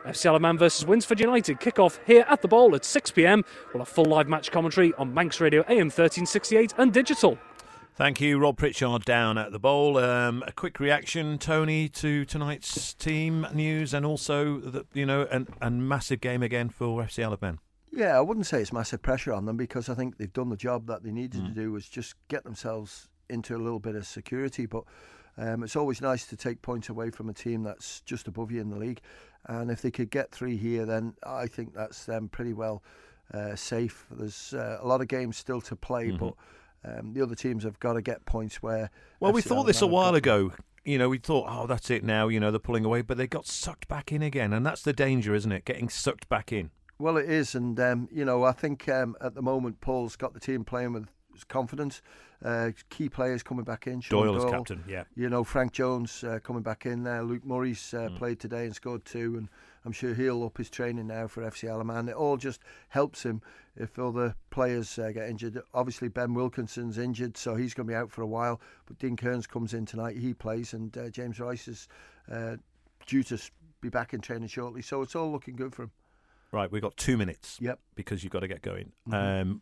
FC Isle of Man versus Winsford United kick off here at the Bowl at 6 pm. We'll have full live match commentary on Manx Radio AM 1368 and digital. Thank you, Rob Pritchard, down at the bowl. Um, a quick reaction, Tony, to tonight's team news, and also the, you know, a and massive game again for FC Isle of Man. Yeah, I wouldn't say it's massive pressure on them because I think they've done the job that they needed mm. to do was just get themselves into a little bit of security. But um, it's always nice to take points away from a team that's just above you in the league. And if they could get three here, then I think that's them pretty well uh, safe. There's uh, a lot of games still to play, mm-hmm. but um, the other teams have got to get points where. Well, FC we thought this a while ago. You know, we thought, oh, that's it now. You know, they're pulling away, but they got sucked back in again, and that's the danger, isn't it? Getting sucked back in. Well, it is, and um, you know, I think um, at the moment Paul's got the team playing with confidence. Uh, key players coming back in. Sean Doyle, Doyle captain, yeah. You know, Frank Jones uh, coming back in there. Luke Murray's uh, mm. played today and scored two, and I'm sure he'll up his training now for FC Alaman. It all just helps him if other players uh, get injured. Obviously, Ben Wilkinson's injured, so he's going to be out for a while. But Dean Kearns comes in tonight, he plays, and uh, James Rice is uh, due to be back in training shortly. So it's all looking good for him. Right, we've got two minutes. Yep. Because you've got to get going. Mhm. Um,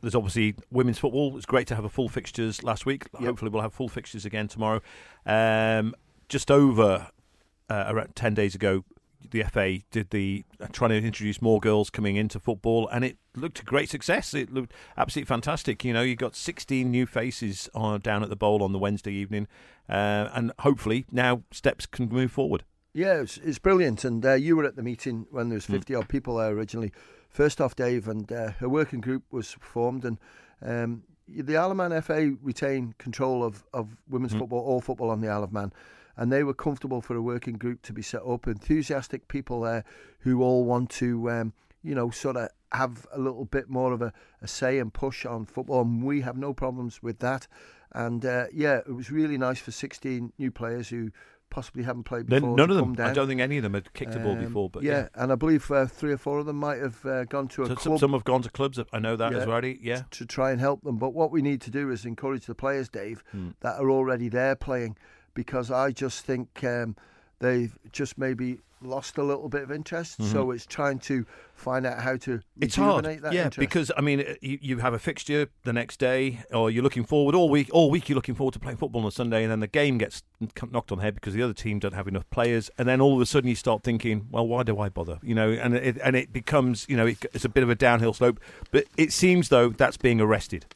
there's obviously women's football. It's great to have a full fixtures last week. Yep. Hopefully, we'll have full fixtures again tomorrow. Um, just over uh, around ten days ago, the FA did the uh, trying to introduce more girls coming into football, and it looked a great success. It looked absolutely fantastic. You know, you got 16 new faces on, down at the bowl on the Wednesday evening, uh, and hopefully now steps can move forward. Yeah, it's, it's brilliant. And uh, you were at the meeting when there was Mm. 50 odd people there originally. First off, Dave, and uh, a working group was formed, and um, the Isle of Man FA retain control of, of women's Mm. football, all football on the Isle of Man. And they were comfortable for a working group to be set up. Enthusiastic people there who all want to, um, you know, sort of have a little bit more of a, a say and push on football. And we have no problems with that. And uh, yeah, it was really nice for 16 new players who possibly haven't played before. none of them. I don't think any of them had kicked a ball Um, before. But yeah, and I believe uh, three or four of them might have uh, gone to a So club some have gone to clubs. I know that as Yeah. already. Yeah. to try and help them. But what we need to do is encourage the players, Dave, Hmm. that are already there playing, because I just think um, they've just maybe lost a little bit of interest. So it's trying to find out how to Mm-hmm. It's hard, that yeah, interest. because I mean, uh, you, you have a fixture the next day, or you're looking forward all week. All week, you're looking forward to playing football on a Sunday, and then the game gets knocked on the head because the other team don't have enough players, and then all of a sudden you start thinking, well, why do I bother? You know, and it and it becomes, you know, it, it's a bit of a downhill slope. But it seems though that's being arrested.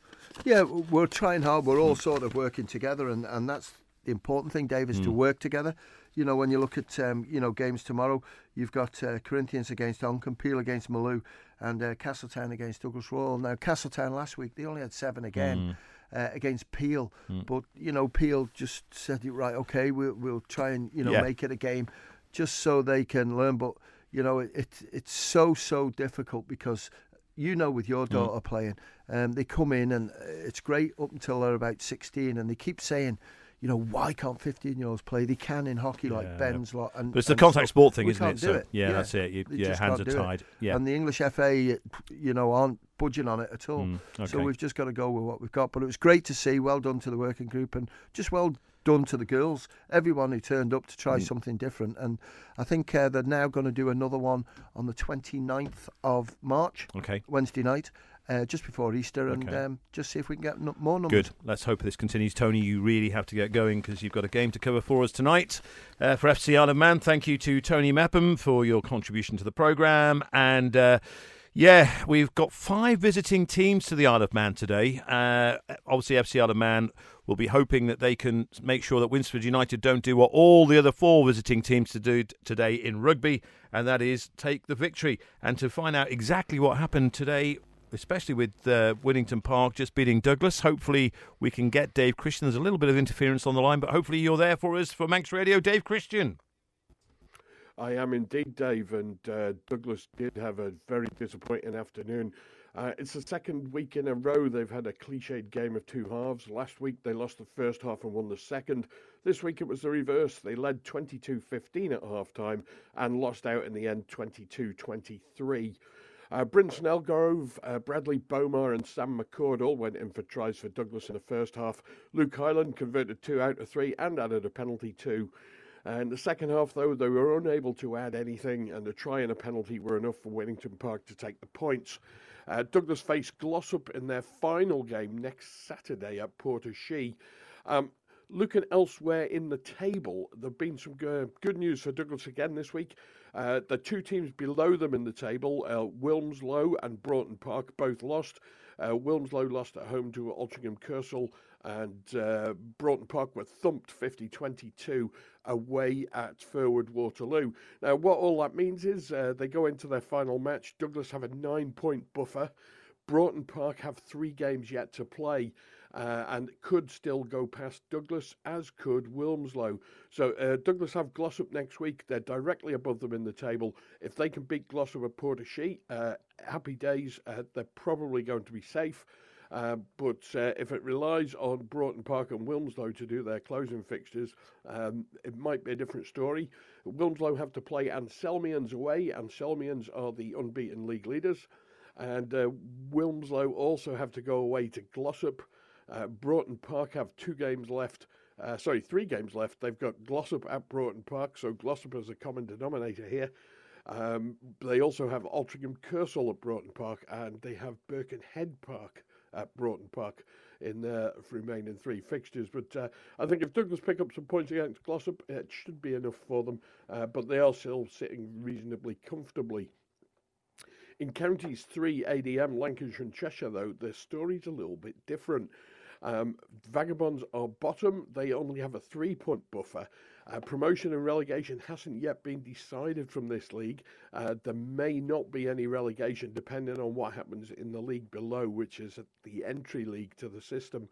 Yeah, we're trying hard. We're all sort of working together, and, and that's the important thing, Dave, is to work together. You know, when you look at um, you know games tomorrow, you've got uh, Corinthians against Onchan, Peel against Malew, and uh, Castletown against Douglas Royal. Now, Castletown last week they only had seven again. Uh, against Peel, but you know Peel just said, it "Right, okay, we'll we'll try and you know Yeah. make it a game, just so they can learn." But you know, it, it it's so so difficult because you know with your daughter playing, um, they come in and uh, it's great up until they're about 16 and they keep saying, you know, why can't 15 year olds play? They can in hockey like Yeah. Ben's lot. And, But it's the contact sport thing, isn't it? So it. yeah, that's it. You, yeah, just hands are do it. tied. Yeah. And the English FA, you know, aren't budging on it at all. Mm, So we've just got to go with what we've got. But it was great to see. Well done to the working group and just well done to the girls. Everyone who turned up to Mm. try something different. And I think uh, they're now going to do another one on the 29th of March, Okay. Wednesday night, uh, just before Easter, and Okay. um, just see if we can get n- more numbers. Good. Let's hope this continues. Tony, you really have to get going because you've got a game to cover for us tonight. Uh, for FC Isle of Man, thank you to Tony Mapham for your contribution to the programme. And uh, yeah, we've got five visiting teams to the Isle of Man today. Uh, obviously, FC Isle of Man will be hoping that they can make sure that Winsford United don't do what all the other four visiting teams to do today in rugby, and that is take the victory. And to find out exactly what happened today, especially with uh, Winnington Park just beating Douglas. Hopefully, we can get Dave Christian. There's a little bit of interference on the line, but hopefully, you're there for us for Manx Radio. Dave Christian. I am indeed, Dave, and uh, Douglas did have a very disappointing afternoon. Uh, it's the second week in a row they've had a cliched game of two halves. Last week they lost the first half and won the second. This week it was the reverse. They led 22 15 at half time and lost out in the end 22 23. Uh, Brinton Elgrove, uh, Bradley Bomar, and Sam McCord all went in for tries for Douglas in the first half. Luke Highland converted two out of three and added a penalty too. And the second half, though, they were unable to add anything, and a try and a penalty were enough for Winnington Park to take the points. Uh, Douglas faced Glossop in their final game next Saturday at Port-e-Chee. Um, looking elsewhere in the table, there have been some good news for Douglas again this week. Uh, the two teams below them in the table, uh, Wilmslow and Broughton Park, both lost. Uh, Wilmslow lost at home to Altrincham Kersal, and uh, Broughton Park were thumped 50 22 away at Furwood Waterloo. Now, what all that means is uh, they go into their final match. Douglas have a nine point buffer. Broughton Park have three games yet to play. Uh, and could still go past Douglas, as could Wilmslow. So uh, Douglas have Glossop next week. They're directly above them in the table. If they can beat Glossop at Port-e-Chee, uh, happy days. Uh, they're probably going to be safe. Uh, but uh, if it relies on Broughton Park and Wilmslow to do their closing fixtures, um, it might be a different story. Wilmslow have to play Anselmians away. Anselmians are the unbeaten league leaders. And uh, Wilmslow also have to go away to Glossop. Uh, Broughton Park have two games left. Uh, sorry, three games left. They've got Glossop at Broughton Park, so Glossop is a common denominator here. Um, they also have Altrincham Kersal at Broughton Park, and they have Birkenhead Park at Broughton Park in their remaining three fixtures. But uh, I think if Douglas pick up some points against Glossop, it should be enough for them. Uh, but they are still sitting reasonably comfortably. In counties three, ADM, Lancashire, and Cheshire, though, the story's a little bit different. Um, Vagabonds are bottom. They only have a three point buffer. Uh, promotion and relegation hasn't yet been decided from this league. Uh, there may not be any relegation depending on what happens in the league below, which is the entry league to the system.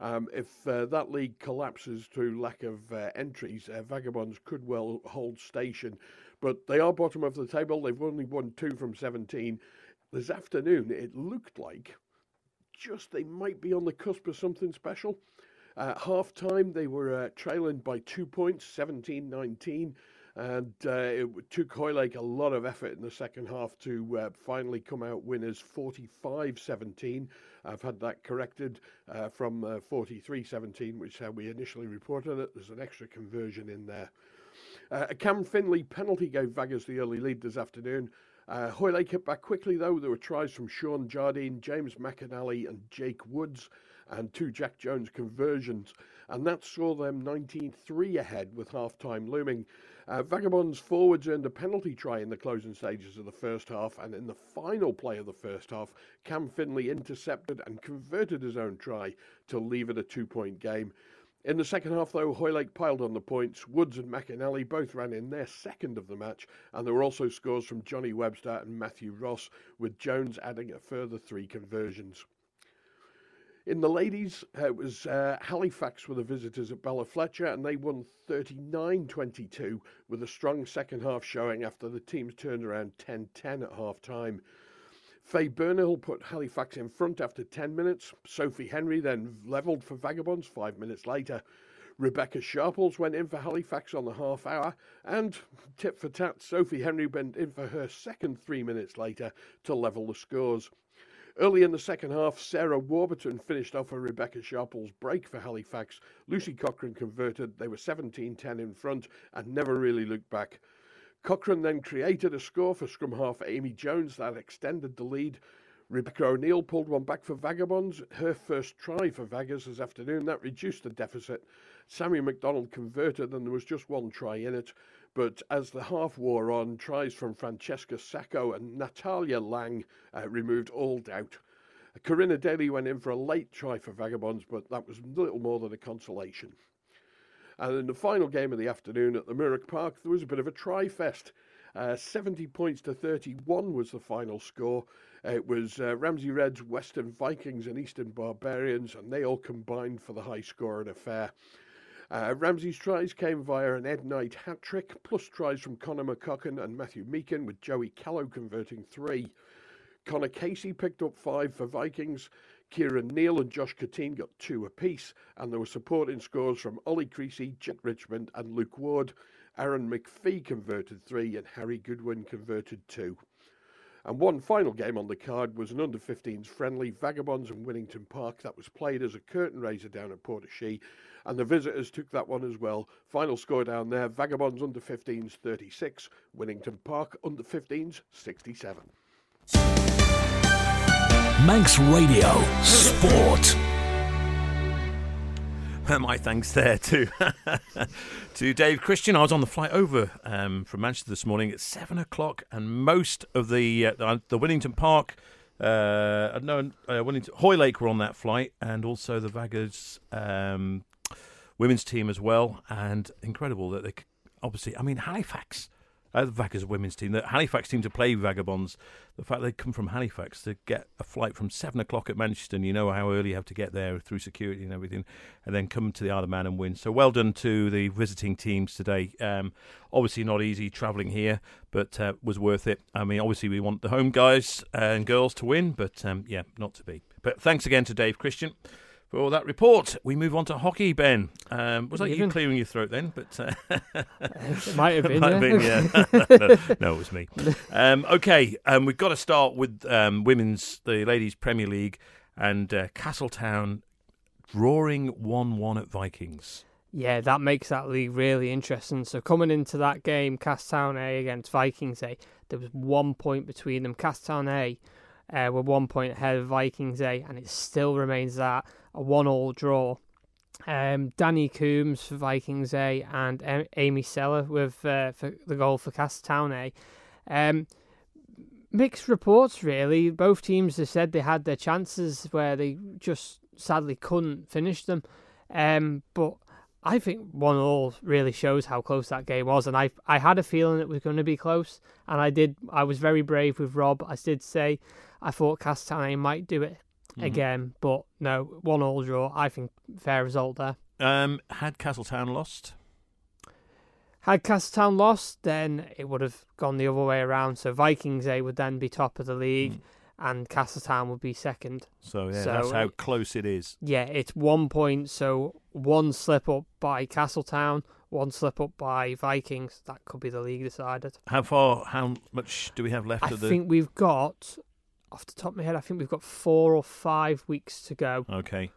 Um, if uh, that league collapses through lack of uh, entries, uh, Vagabonds could well hold station. But they are bottom of the table. They've only won two from 17. This afternoon, it looked like just they might be on the cusp of something special. At half time, they were uh, trailing by two points, 17 19. And uh, it took Hoylake a lot of effort in the second half to uh, finally come out winners 45 17. I've had that corrected from uh, 43 17, which we initially reported it. There's an extra conversion in there. Uh, a Cam Finley penalty gave Vaggers the early lead this afternoon. Uh, Hoylake hit back quickly, though. There were tries from Sean Jardine, James McAnally, and Jake Woods and two Jack Jones conversions, and that saw them 19 3 ahead with half time looming. Uh, Vagabonds forwards earned a penalty try in the closing stages of the first half, and in the final play of the first half, Cam Finley intercepted and converted his own try to leave it a two point game. In the second half, though, Hoylake piled on the points. Woods and McAnally both ran in their second of the match, and there were also scores from Johnny Webster and Matthew Ross, with Jones adding a further three conversions. In the ladies, uh, it was uh, Halifax were the visitors at Ballafletcher, and they won 39 22 with a strong second half showing after the teams turned around 10 10 at half time. Faye Burnill put Halifax in front after 10 minutes. Sophie Henry then levelled for Vagabonds five minutes later. Rebecca Sharples went in for Halifax on the half hour, and tip for tat, Sophie Henry went in for her second three minutes later to level the scores. Early in the second half, Sarah Warburton finished off a Rebecca Sharples break for Halifax. Lucy Cochrane converted. They were 17 10 in front and never really looked back. Cochrane then created a score for scrum half Amy Jones that extended the lead. Rebecca O'Neill pulled one back for Vagabonds. Her first try for Vaggers this afternoon that reduced the deficit. Sammy McDonald converted, and there was just one try in it. But as the half wore on, tries from Francesca Sacco and Natalia Lang uh, removed all doubt. Corinna Daly went in for a late try for Vagabonds, but that was little more than a consolation. And in the final game of the afternoon at the Mooragh Park, there was a bit of a try fest. Uh, 70 points to 31 was the final score. It was uh, Ramsey Reds, Western Vikings, and Eastern Barbarians, and they all combined for the high scoring affair. Uh, Ramsey's tries came via an Ed Knight hat trick, plus tries from Connor McCucken and Matthew Meakin, with Joey Callow converting three. Connor Casey picked up five for Vikings. Kieran Neal and Josh Katine got two apiece, and there were supporting scores from Ollie Creasy, Jack Richmond, and Luke Ward. Aaron McPhee converted three, and Harry Goodwin converted two. And one final game on the card was an under 15s friendly, Vagabonds and Winnington Park, that was played as a curtain raiser down at Port-e-Chee and the visitors took that one as well. Final score down there Vagabonds under 15s 36, Winnington Park under 15s 67. Manx Radio Sport. *laughs* My thanks there to *laughs* to Dave Christian. I was on the flight over um, from Manchester this morning at seven o'clock, and most of the uh, the Winnington Park uh, no, uh, Winnington, Hoylake were on that flight, and also the Vaggers um, women's team as well, and incredible that they obviously. I mean, Halifax, uh, the Vaggers women's team, the Halifax team to play Vagabonds. The fact they come from Halifax to get a flight from seven o'clock at Manchester, and you know how early you have to get there through security and everything, and then come to the Isle of Man and win. So well done to the visiting teams today. Um, obviously not easy travelling here, but uh, was worth it. I mean, obviously we want the home guys and girls to win, but um, yeah, not to be. But thanks again to Dave Christian for that report. We move on to hockey, Ben. Um, was that you clearing your throat then? But uh, *laughs* It might have been. *laughs* Might yeah. have been, yeah. *laughs* no, no, it was me. Um, okay, um, we've got to start with um, women's, the ladies' Premier League, and uh, Castletown drawing one-one at Vikings. Yeah, that makes that league really interesting. So coming into that game, Castown A against Vikings A, there was one point between them. Castown A uh, were one point ahead of Vikings A, and it still remains that a one-all draw. Um, Danny Coombs for Vikings A and Amy Seller with uh, for the goal for Castown A. Um, mixed reports, really. Both teams have said they had their chances where they just sadly couldn't finish them. Um, but I think one all really shows how close that game was, and I I had a feeling it was going to be close, and I did. I was very brave with Rob. I did say I thought Castagne might do it again, but no, one all draw. I think fair result there. Um, had Castletown lost? Had Castletown lost, then it would have gone the other way around. So Vikings A would then be top of the league, and Castletown would be second. So yeah, So that's how it- close it is. Yeah, it's one point. So one slip up by Castletown, one slip up by Vikings. That could be the league decided. How far? How much do we have left I of the? I think we've got, off the top of my head, I think we've got four or five weeks to go. Okay,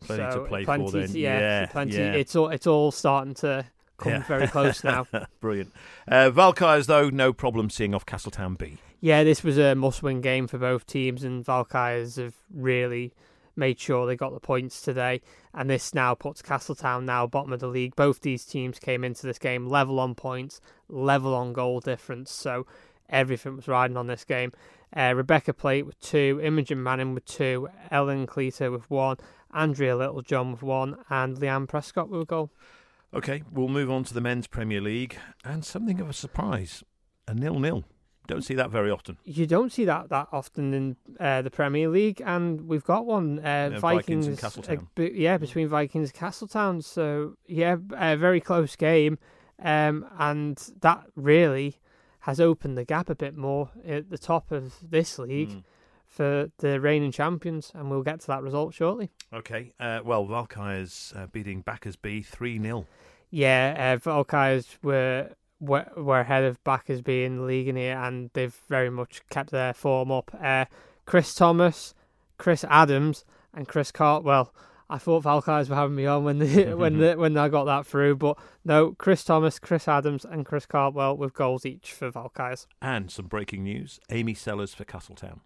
plenty to play plenty for then. yeah, yeah, plenty. yeah. It's all it's all starting to come Yeah. very close now. *laughs* Brilliant. Uh, Valkyries, though, no problem seeing off Castletown B. yeah, this was a must-win game for both teams, and Valkyries have really made sure they got the points today. And this now puts Castletown now bottom of the league. Both these teams came into this game level on points, level on goal difference. So everything was riding on this game. Uh, Rebecca Plate with two, Imogen Manning with two, Ellen Cleater with one, Andrea Littlejohn with one, and Leanne Prescott with a goal. Okay, we'll move on to the men's Premier League and something of a surprise: a nil-nil. Don't see that very often. You don't see that that often in uh, the Premier League, and we've got one. Uh, Yeah, Vikings, Vikings and uh, Castletown. yeah, between Vikings and Castletown. So yeah, a very close game, um, and that really has opened the gap a bit more at the top of this league Mm. for the reigning champions, and we'll get to that result shortly. Okay, uh, well, Valkyries uh, beating Bacchas B 3 0. Yeah, uh, Valkyries were, were were ahead of Bacchas in the league in here, and they've very much kept their form up. Uh, Chris Thomas, Chris Adams, and Chris Cartwell. I thought Valkyries were having me on when the, *laughs* when the, when I got that through, but no, Chris Thomas, Chris Adams, and Chris Cartwell with goals each for Valkyries. And some breaking news Amy Sellers for Castletown.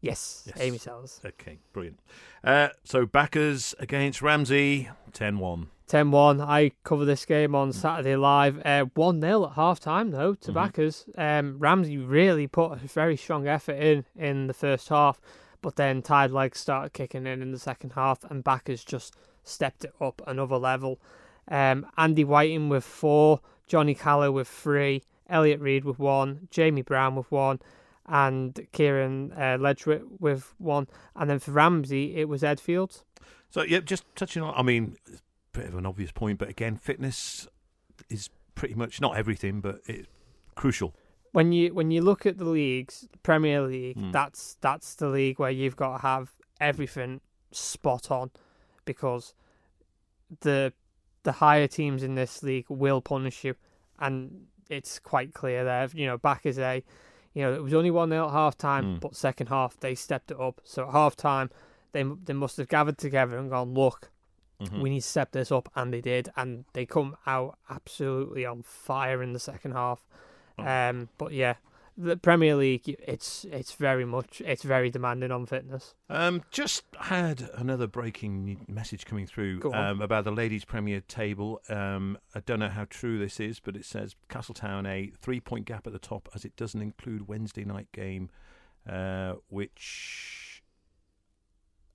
Yes, Yes. Amy Sellers. Okay, brilliant. Uh, so Bacchas against Ramsey 10 1. 10 1. I cover this game on Saturday live. 1 0 at half time, though, to Mhm. Bacchas. Um, Ramsey really put a very strong effort in in the first half, but then Tide legs started kicking in in the second half, and Bacchas just stepped it up another level. Um, Andy Whiting with four, Johnny Callow with three, Elliot Reid with one, Jamie Brown with one, and Kieran uh, with one. And then for Ramsey, it was Ed Fields. So, yeah, just touching on, I mean, it's a bit of an obvious point, but again, fitness is pretty much not everything, but it's crucial. When you when you look at the leagues, Premier League, Mm. that's that's the league where you've got to have everything spot on, because the the higher teams in this league will punish you, and it's quite clear there. You know, Bacchas a, you know, it was only one 0 at half time, Mm. but second half they stepped it up. So at half time, they they must have gathered together and gone, look, Mhm. we need to step this up, and they did, and they come out absolutely on fire in the second half. Oh. Um, but yeah, the Premier League, it's it's very much it's very demanding on fitness. Um, just had another breaking message coming through um, about the ladies' Premier table. Um, I don't know how true this is, but it says Castletown a three-point gap at the top, as it doesn't include Wednesday night game, uh, which,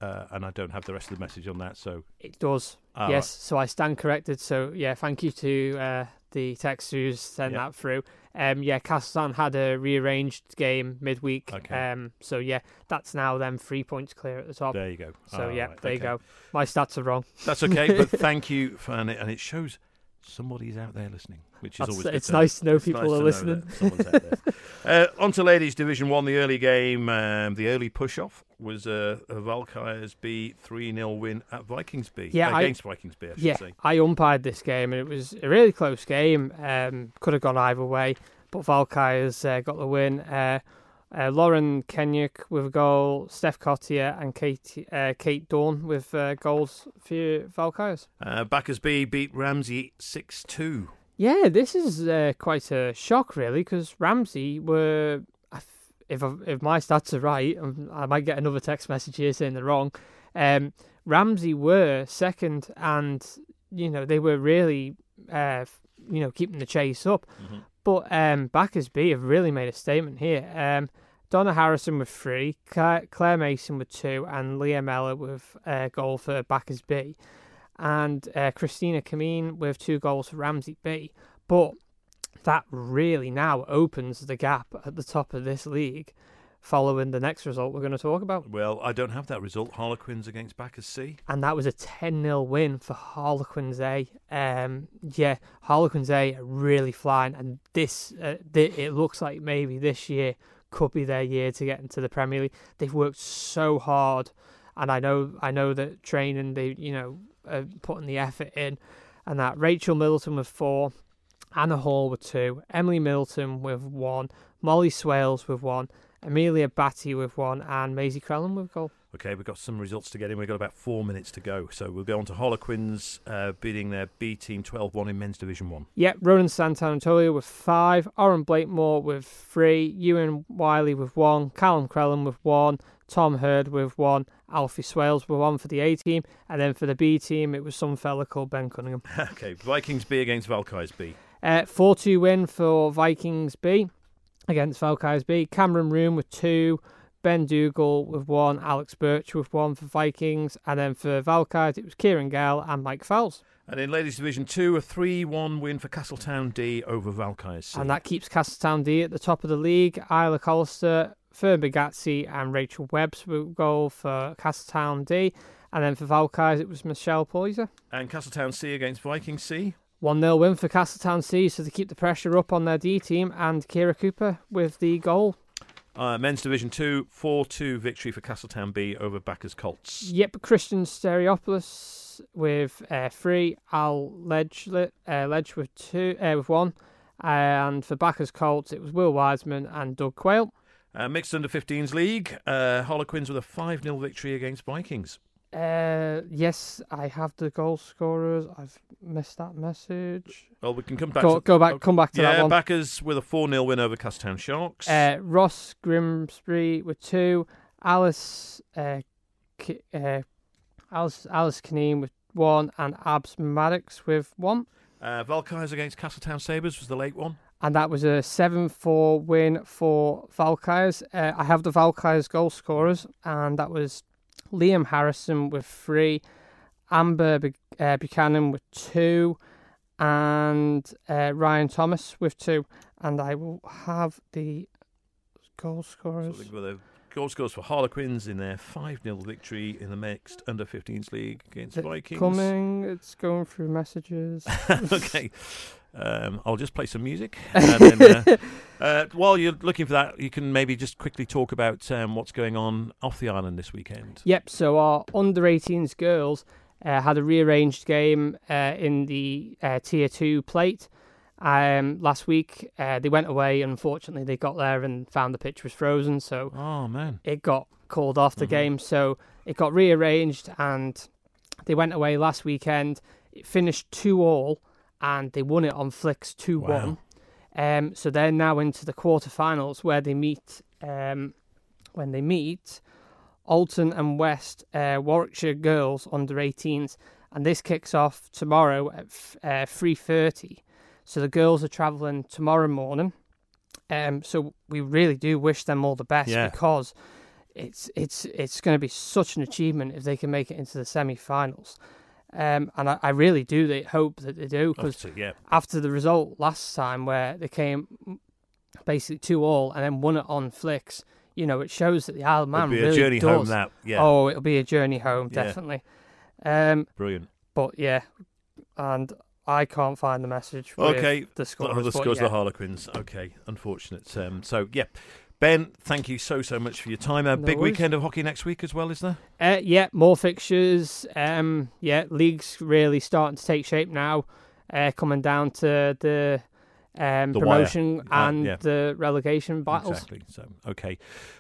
uh, and I don't have the rest of the message on that. So It does, ah, yes. So I stand corrected. So yeah, thank you to uh, the text who's sent Yeah. that through. Um, yeah, Castletown had a rearranged game midweek. Okay. Um, so yeah, that's now them three points clear at the top. there you go. So Ah, yeah, right, there you go. My stats are wrong. That's okay, but *laughs* thank you for and it, and it shows somebody's out there listening, which is That's- always it's nice to know it's people nice are listening. that someone's out there. *laughs* Uh, on to ladies division one, the early game, um, the early push off was uh, a Valkyries B three 0 win at Vikings B. Yeah, I- against Vikings B, I should yeah, say. I umpired this game and it was a really close game. Um, could have gone either way, but Valkyries uh, got the win. Uh, Lauren Kenyuk with a goal, Steph Cottier and Kate uh, Kate Dawn with uh, goals for Valkyries. Uh, Bacchas B beat Ramsey six two. Yeah, this is uh, quite a shock, really, because Ramsey were. If I- if my stats are right, um, I might get another text message here saying they're wrong. Um, Ramsey were second, and you know they were really, uh, you know, keeping the chase up. But um, Bacchas B have really made a statement here. Um, Donna Harrison with three, Claire, Mason with two, and Leah Mellor with a goal for Bacchas B and uh, Christina Kameen with two goals for Ramsey B. But that really now opens the gap at the top of this league following the next result we're going to talk about. Well, I don't have that result. Harlequins against Bacchas C. And that was a 10 0 win for Harlequins A. Um, yeah, Harlequins A are really flying, and this uh, th- it looks like maybe this year could be their year to get into the Premier League. They've worked so hard, and I know I know that training they you know uh, putting the effort in, and that Rachel Middleton with four, Anna Hall with two, Emily Middleton with one, Molly Swales with one, Amelia Batty with one, and Maisie Crellin with a goal. Okay, we've got some results to get in. We've got about four minutes to go. So we'll go on to Harlequins uh, beating their B team 12 1 in men's division one. Yep, Ronan Santantolia with five, Oren Blakemore with three, Ewan Wiley with one, Callum Crellin with one, Tom Hurd with one, Alfie Swales with one for the A team, and then for the B team it was some fella called Ben Cunningham. *laughs* okay, Vikings B against Valkyries B. Uh, 4 2 win for Vikings B against Valkyries B. Cameron Room with two, Ben Dougal with one, Alex Birch with one for Vikings, and then for Valkyries it was Kieran Gale and Mike Fowles. And in ladies division two, a 3 1 win for Castletown D over Valkyries And that keeps Castletown D at the top of the league. Isla Collister, Fern Bagazzi, and Rachel Webb's goal for Castletown D. And then for Valkyries, it was Michelle Poyser. And Castletown C against Viking C. 1 0 win for Castletown C, so they keep the pressure up on their D team. And Kira Cooper with the goal. Uh, men's division two, 4 2 victory for Castletown B over Bacchas Colts. Yep, Christian Stereopoulos with uh, three, Al Ledge, uh, Ledge with two, uh, with one. And for Bacchas Colts, it was Will Wiseman and Doug Quayle. Uh, mixed under 15s league, uh, Harlequins with a 5 0 victory against Vikings. Uh, yes, I have the goal scorers. I've missed that message. Well, we can come back Go, to go back, come back to yeah, that one. Bacchas with a 4 0 win over Castletown Sharks. Uh, Ross Grimsby with two, Alice, uh, K- uh, Alice, Alice Kineen with one, and Abs Maddox with one. Uh, Valkyries against Castletown Sabres was the late one. And that was a 7 4 win for Valkyries. Uh, I have the Valkyries goal scorers, and that was Liam Harrison with three, Amber uh, Buchanan with two, and uh, Ryan Thomas with two. And I will have the goal scorers. I think with the goal scores for Harlequins in their 5 0 victory in the mixed under 15s league against It's Vikings. Coming, it's going through messages. *laughs* okay. Um, I'll just play some music. And then, uh, *laughs* uh, while you're looking for that, you can maybe just quickly talk about um, what's going on off the island this weekend. Yep. So our under 18s girls uh, had a rearranged game uh, in the uh, tier two plate. Um, last week uh, they went away. Unfortunately, they got there and found the pitch was frozen, so Oh, man. it got called off the Mhm. game. So it got rearranged, and they went away last weekend. It finished two all, and they won it on flicks two one. Um, so they're now into the quarterfinals where they meet. Um, when they meet, Olton and West uh, Warwickshire girls under 18s, and this kicks off tomorrow at f- uh, 3:30. So the girls are travelling tomorrow morning. Um, so we really do wish them all the best Yeah. because it's it's it's going to be such an achievement if they can make it into the semi-finals. Um, and I, I really do they hope that they do because yeah. after the result last time where they came basically two all and then won it on flicks, you know, it shows that the Isle of Man It'll be really a journey does. home, that. Yeah. Oh, it'll be a journey home, Yeah. definitely. Um, Brilliant. but yeah, and I can't find the message. Okay, the scores. The scores, yeah. the Harlequins. Okay, unfortunate. Um, so yeah, Ben, thank you so so much for your time. A No big worries. weekend of hockey next week as well, is there? Uh, yeah, more fixtures. Um, yeah, league's really starting to take shape now. Uh, coming down to the um, The wire. promotion Uh, and yeah. the relegation battles. Exactly. So okay,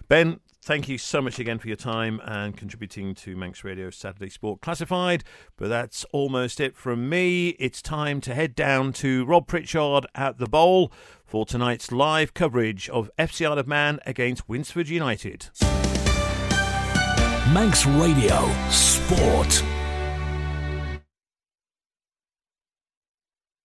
Ben, thank you so much again for your time and contributing to Manx Radio Saturday Sport Classified. But that's almost it from me. It's time to head down to Rob Pritchard at the Bowl for tonight's live coverage of FC Isle of Man against Winsford United. Manx Radio Sport.